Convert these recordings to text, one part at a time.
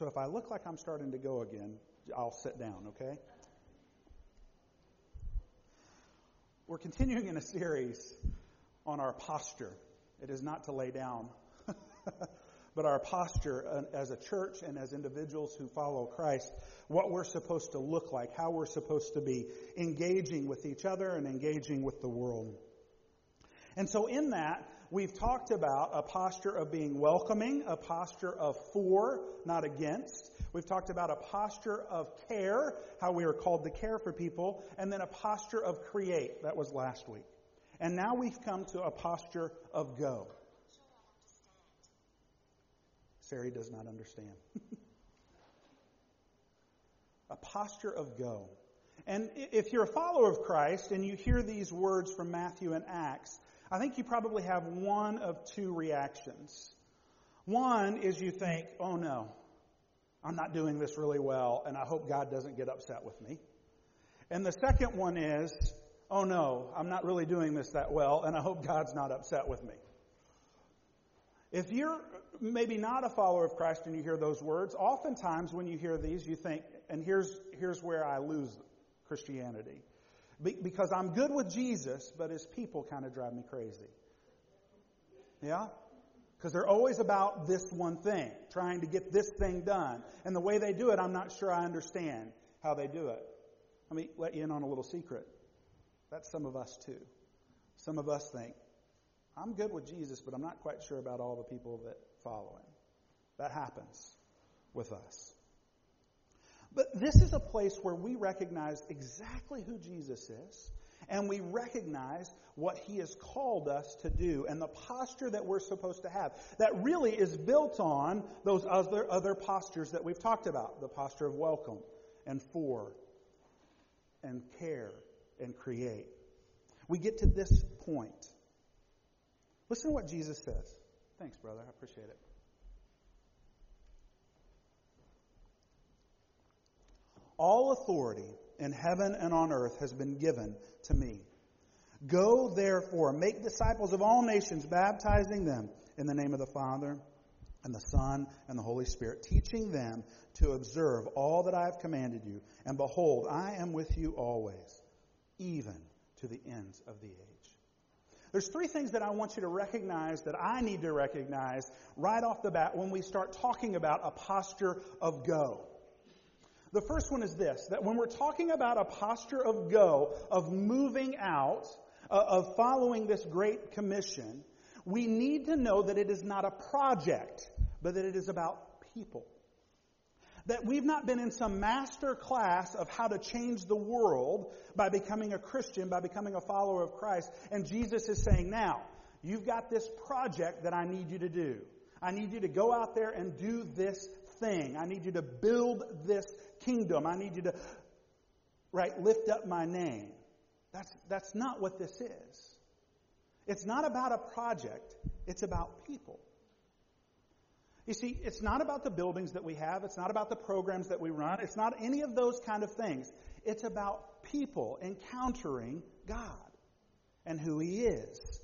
So if I look like I'm starting to go again, I'll sit down, okay? We're continuing in a series on our posture. It is not to lay down, but our posture uh, as a church and as individuals who follow Christ, what we're supposed to look like, how we're supposed to be engaging with each other and engaging with the world. And so in that, we've talked about a posture of being welcoming, a posture of for, not against. We've talked about a posture of care, how we are called to care for people, and then a posture of create. That was last week. And now we've come to a posture of go. Sari does not understand. a posture of go. And if you're a follower of Christ and you hear these words from Matthew and Acts, I think you probably have one of two reactions. One is you think, oh no, I'm not doing this really well, and I hope God doesn't get upset with me. And the second one is, oh no, I'm not really doing this that well, and I hope God's not upset with me. If you're maybe not a follower of Christ and you hear those words, oftentimes when you hear these, you think, and here's, here's where I lose Christianity. Be, because I'm good with Jesus, but his people kind of drive me crazy. Yeah? Because they're always about this one thing, trying to get this thing done. And the way they do it, I'm not sure I understand how they do it. Let me let you in on a little secret. That's some of us too. Some of us think, I'm good with Jesus, but I'm not quite sure about all the people that follow him. That happens with us. But this is a place where we recognize exactly who Jesus is, and we recognize what he has called us to do and the posture that we're supposed to have. That really is built on those other, other postures that we've talked about the posture of welcome and for and care and create. We get to this point. Listen to what Jesus says. Thanks, brother. I appreciate it. All authority in heaven and on earth has been given to me. Go therefore, make disciples of all nations, baptizing them in the name of the Father and the Son and the Holy Spirit, teaching them to observe all that I have commanded you. And behold, I am with you always, even to the ends of the age. There's three things that I want you to recognize that I need to recognize right off the bat when we start talking about a posture of go. The first one is this that when we're talking about a posture of go, of moving out, uh, of following this great commission, we need to know that it is not a project, but that it is about people. That we've not been in some master class of how to change the world by becoming a Christian, by becoming a follower of Christ. And Jesus is saying, now, you've got this project that I need you to do. I need you to go out there and do this thing. I need you to build this kingdom. I need you to, right, lift up my name. That's, that's not what this is. It's not about a project, it's about people. You see, it's not about the buildings that we have, it's not about the programs that we run, it's not any of those kind of things. It's about people encountering God and who He is.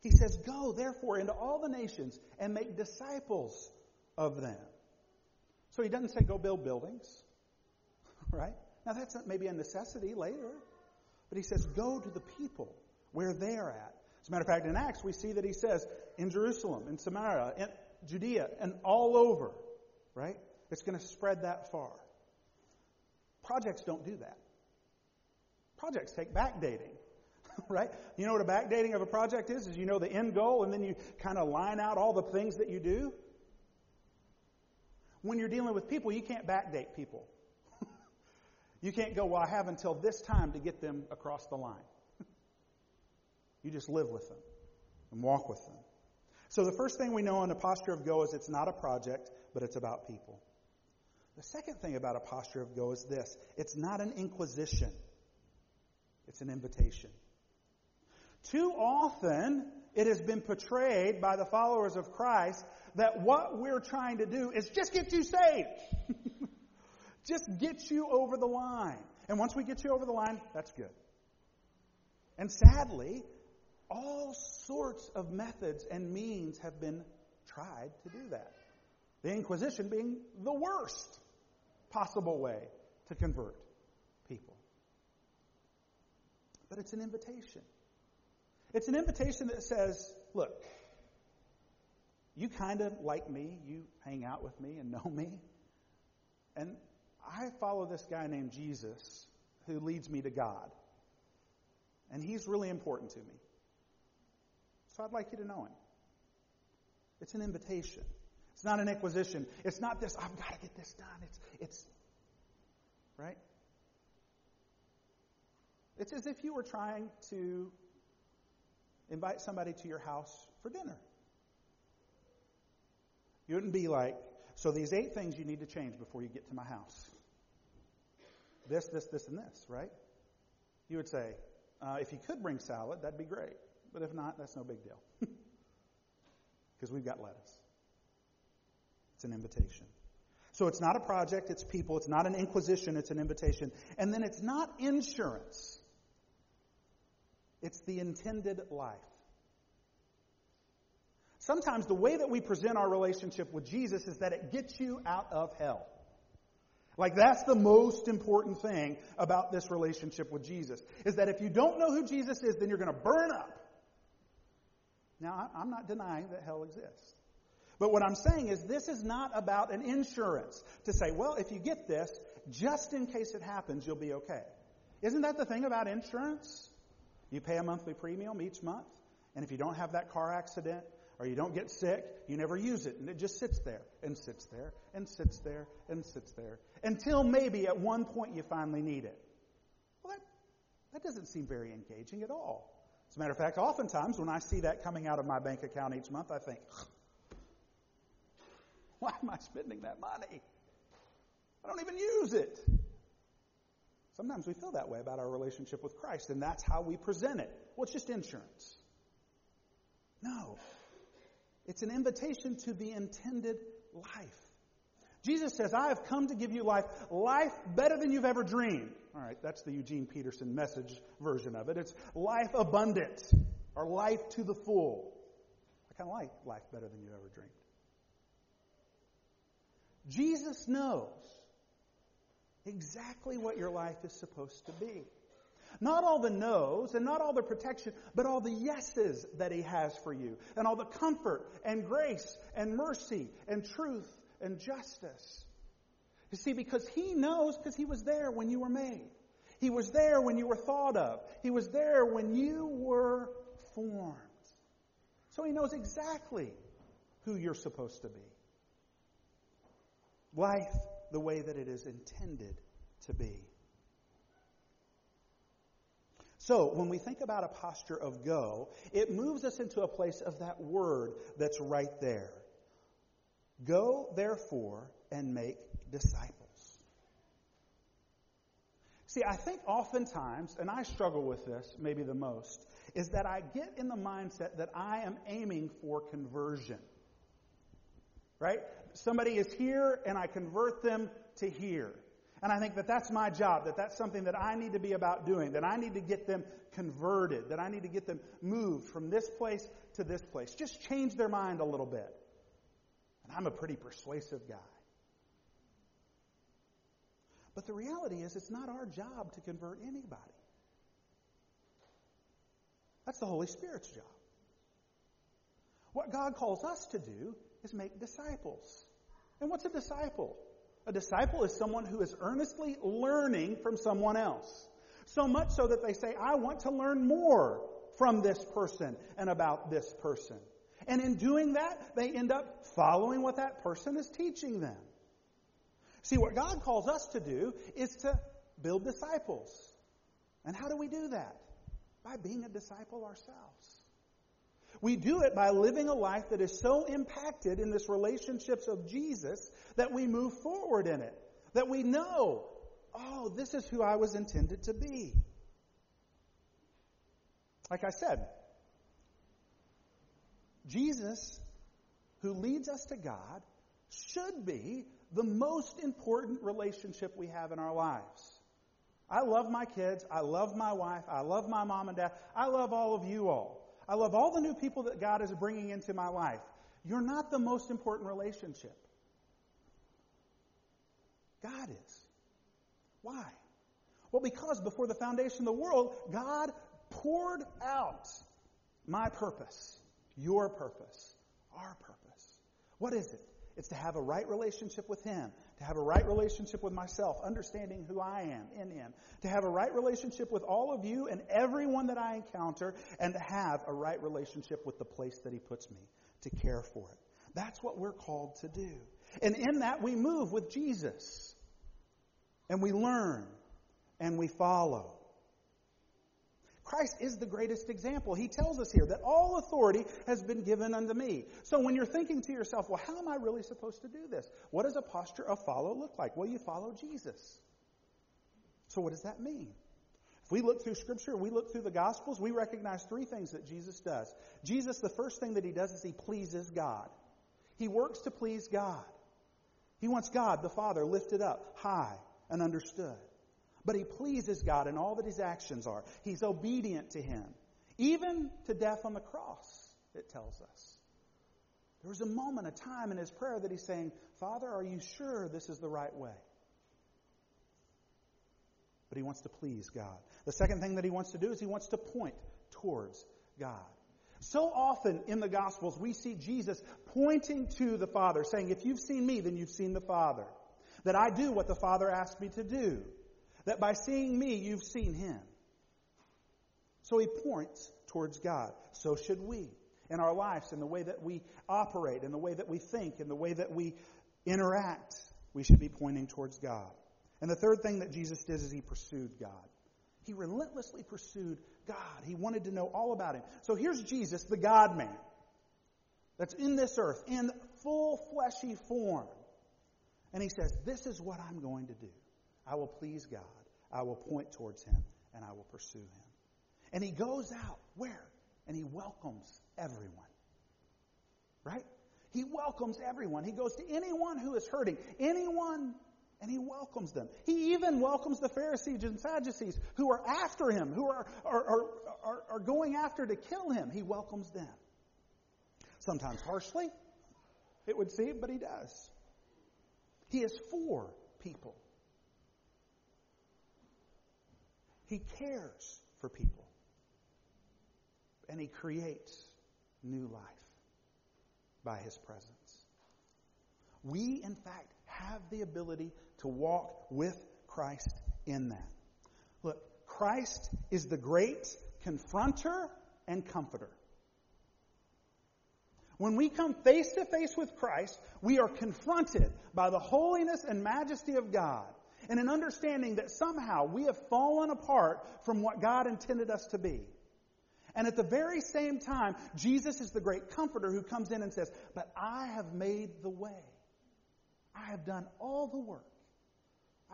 He says, Go, therefore, into all the nations and make disciples of them. So he doesn't say go build buildings, right? Now that's maybe a necessity later, but he says go to the people where they're at. As a matter of fact, in Acts we see that he says in Jerusalem, in Samaria, in Judea, and all over, right? It's going to spread that far. Projects don't do that. Projects take backdating, right? You know what a backdating of a project is? Is you know the end goal and then you kind of line out all the things that you do when you're dealing with people, you can't backdate people. you can't go, well, I have until this time to get them across the line. you just live with them and walk with them. So the first thing we know in the posture of go is it's not a project, but it's about people. The second thing about a posture of go is this it's not an inquisition, it's an invitation. Too often, it has been portrayed by the followers of Christ that what we're trying to do is just get you saved. just get you over the line. And once we get you over the line, that's good. And sadly, all sorts of methods and means have been tried to do that. The Inquisition being the worst possible way to convert people. But it's an invitation. It's an invitation that says, look, you kind of like me, you hang out with me and know me. And I follow this guy named Jesus who leads me to God. And he's really important to me. So I'd like you to know him. It's an invitation. It's not an inquisition. It's not this, I've got to get this done. It's, it's, right? It's as if you were trying to invite somebody to your house for dinner. You wouldn't be like, so these eight things you need to change before you get to my house. This, this, this, and this, right? You would say, uh, if you could bring salad, that'd be great. But if not, that's no big deal. Because we've got lettuce. It's an invitation. So it's not a project, it's people. It's not an inquisition, it's an invitation. And then it's not insurance. It's the intended life. Sometimes the way that we present our relationship with Jesus is that it gets you out of hell. Like that's the most important thing about this relationship with Jesus. Is that if you don't know who Jesus is, then you're going to burn up. Now, I'm not denying that hell exists. But what I'm saying is this is not about an insurance to say, well, if you get this, just in case it happens, you'll be okay. Isn't that the thing about insurance? You pay a monthly premium each month, and if you don't have that car accident or you don't get sick, you never use it, and it just sits there and sits there and sits there and sits there until maybe at one point you finally need it. Well, that, that doesn't seem very engaging at all. As a matter of fact, oftentimes when I see that coming out of my bank account each month, I think, why am I spending that money? I don't even use it. Sometimes we feel that way about our relationship with Christ, and that's how we present it. Well, it's just insurance. No. It's an invitation to the intended life. Jesus says, I have come to give you life, life better than you've ever dreamed. All right, that's the Eugene Peterson message version of it. It's life abundant, or life to the full. I kind of like life better than you ever dreamed. Jesus knows exactly what your life is supposed to be. Not all the no's and not all the protection, but all the yeses that He has for you. And all the comfort and grace and mercy and truth and justice. You see, because He knows because He was there when you were made. He was there when you were thought of. He was there when you were formed. So He knows exactly who you're supposed to be. Life the way that it is intended to be. So, when we think about a posture of go, it moves us into a place of that word that's right there. Go, therefore, and make disciples. See, I think oftentimes, and I struggle with this maybe the most, is that I get in the mindset that I am aiming for conversion. Right? Somebody is here and I convert them to here. And I think that that's my job, that that's something that I need to be about doing, that I need to get them converted, that I need to get them moved from this place to this place. Just change their mind a little bit. And I'm a pretty persuasive guy. But the reality is, it's not our job to convert anybody. That's the Holy Spirit's job. What God calls us to do is make disciples. And what's a disciple? A disciple is someone who is earnestly learning from someone else. So much so that they say, I want to learn more from this person and about this person. And in doing that, they end up following what that person is teaching them. See, what God calls us to do is to build disciples. And how do we do that? By being a disciple ourselves. We do it by living a life that is so impacted in this relationships of Jesus that we move forward in it. That we know, oh, this is who I was intended to be. Like I said, Jesus, who leads us to God, should be the most important relationship we have in our lives. I love my kids. I love my wife. I love my mom and dad. I love all of you all. I love all the new people that God is bringing into my life. You're not the most important relationship. God is. Why? Well, because before the foundation of the world, God poured out my purpose, your purpose, our purpose. What is it? It's to have a right relationship with Him, to have a right relationship with myself, understanding who I am in Him, to have a right relationship with all of you and everyone that I encounter, and to have a right relationship with the place that He puts me, to care for it. That's what we're called to do. And in that, we move with Jesus. And we learn and we follow. Christ is the greatest example. He tells us here that all authority has been given unto me. So when you're thinking to yourself, well, how am I really supposed to do this? What does a posture of follow look like? Well, you follow Jesus. So what does that mean? If we look through Scripture, we look through the Gospels, we recognize three things that Jesus does. Jesus, the first thing that he does is he pleases God. He works to please God. He wants God, the Father, lifted up high and understood. But he pleases God in all that his actions are. He's obedient to him, even to death on the cross, it tells us. There was a moment, a time in his prayer that he's saying, Father, are you sure this is the right way? But he wants to please God. The second thing that he wants to do is he wants to point towards God. So often in the Gospels, we see Jesus pointing to the Father, saying, If you've seen me, then you've seen the Father. That I do what the Father asked me to do. That by seeing me, you've seen him. So he points towards God. So should we. In our lives, in the way that we operate, in the way that we think, in the way that we interact, we should be pointing towards God. And the third thing that Jesus did is he pursued God. He relentlessly pursued God. He wanted to know all about him. So here's Jesus, the God man, that's in this earth in full fleshy form. And he says, This is what I'm going to do. I will please God. I will point towards him and I will pursue him. And he goes out where? And he welcomes everyone. Right? He welcomes everyone. He goes to anyone who is hurting, anyone, and he welcomes them. He even welcomes the Pharisees and Sadducees who are after him, who are, are, are, are, are going after to kill him. He welcomes them. Sometimes harshly, it would seem, but he does. He is for people. He cares for people. And He creates new life by His presence. We, in fact, have the ability to walk with Christ in that. Look, Christ is the great confronter and comforter. When we come face to face with Christ, we are confronted by the holiness and majesty of God and an understanding that somehow we have fallen apart from what God intended us to be. And at the very same time, Jesus is the great comforter who comes in and says, But I have made the way. I have done all the work.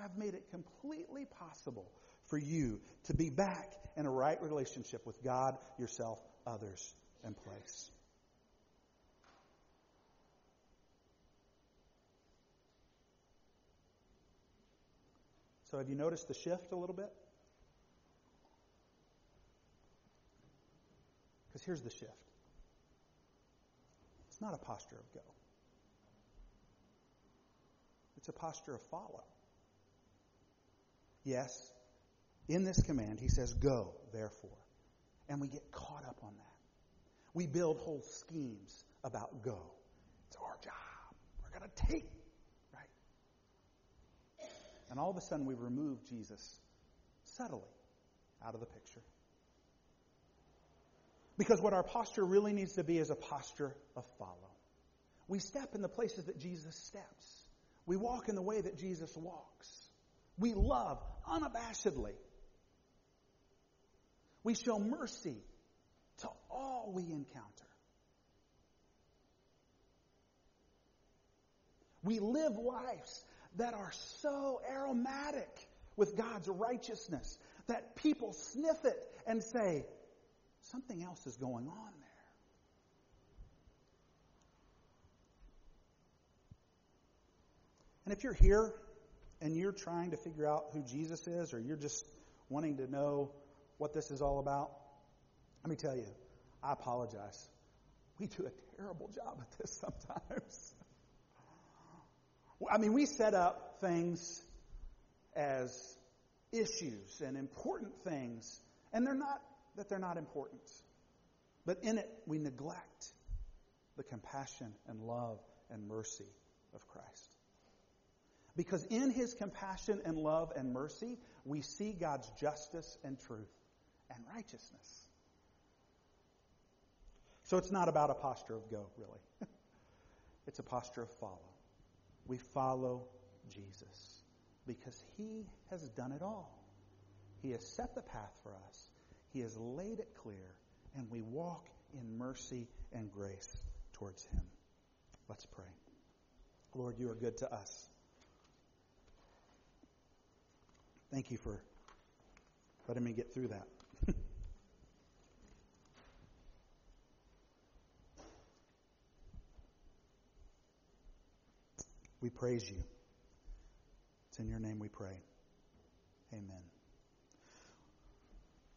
I've made it completely possible for you to be back in a right relationship with God, yourself, others, and place. So have you noticed the shift a little bit? Because here's the shift. It's not a posture of go. It's a posture of follow. Yes, in this command, he says, Go, therefore. And we get caught up on that. We build whole schemes about go. It's our job. We're going to take and all of a sudden, we remove Jesus subtly out of the picture. Because what our posture really needs to be is a posture of follow. We step in the places that Jesus steps. We walk in the way that Jesus walks. We love unabashedly. We show mercy to all we encounter. We live lives that are so aromatic with God's righteousness that people sniff it and say, something else is going on there. And if you're here and you're trying to figure out who Jesus is, or you're just wanting to know what this is all about, let me tell you, I apologize. We do a terrible job at this sometimes. I mean, we set up things as issues and important things, and they're not that they're not important. But in it, we neglect the compassion and love and mercy of Christ. Because in his compassion and love and mercy, we see God's justice and truth and righteousness. So it's not about a posture of go, really. it's a posture of follow. We follow Jesus because he has done it all. He has set the path for us, he has laid it clear, and we walk in mercy and grace towards him. Let's pray. Lord, you are good to us. Thank you for letting me get through that. We praise you. It's in your name we pray. Amen.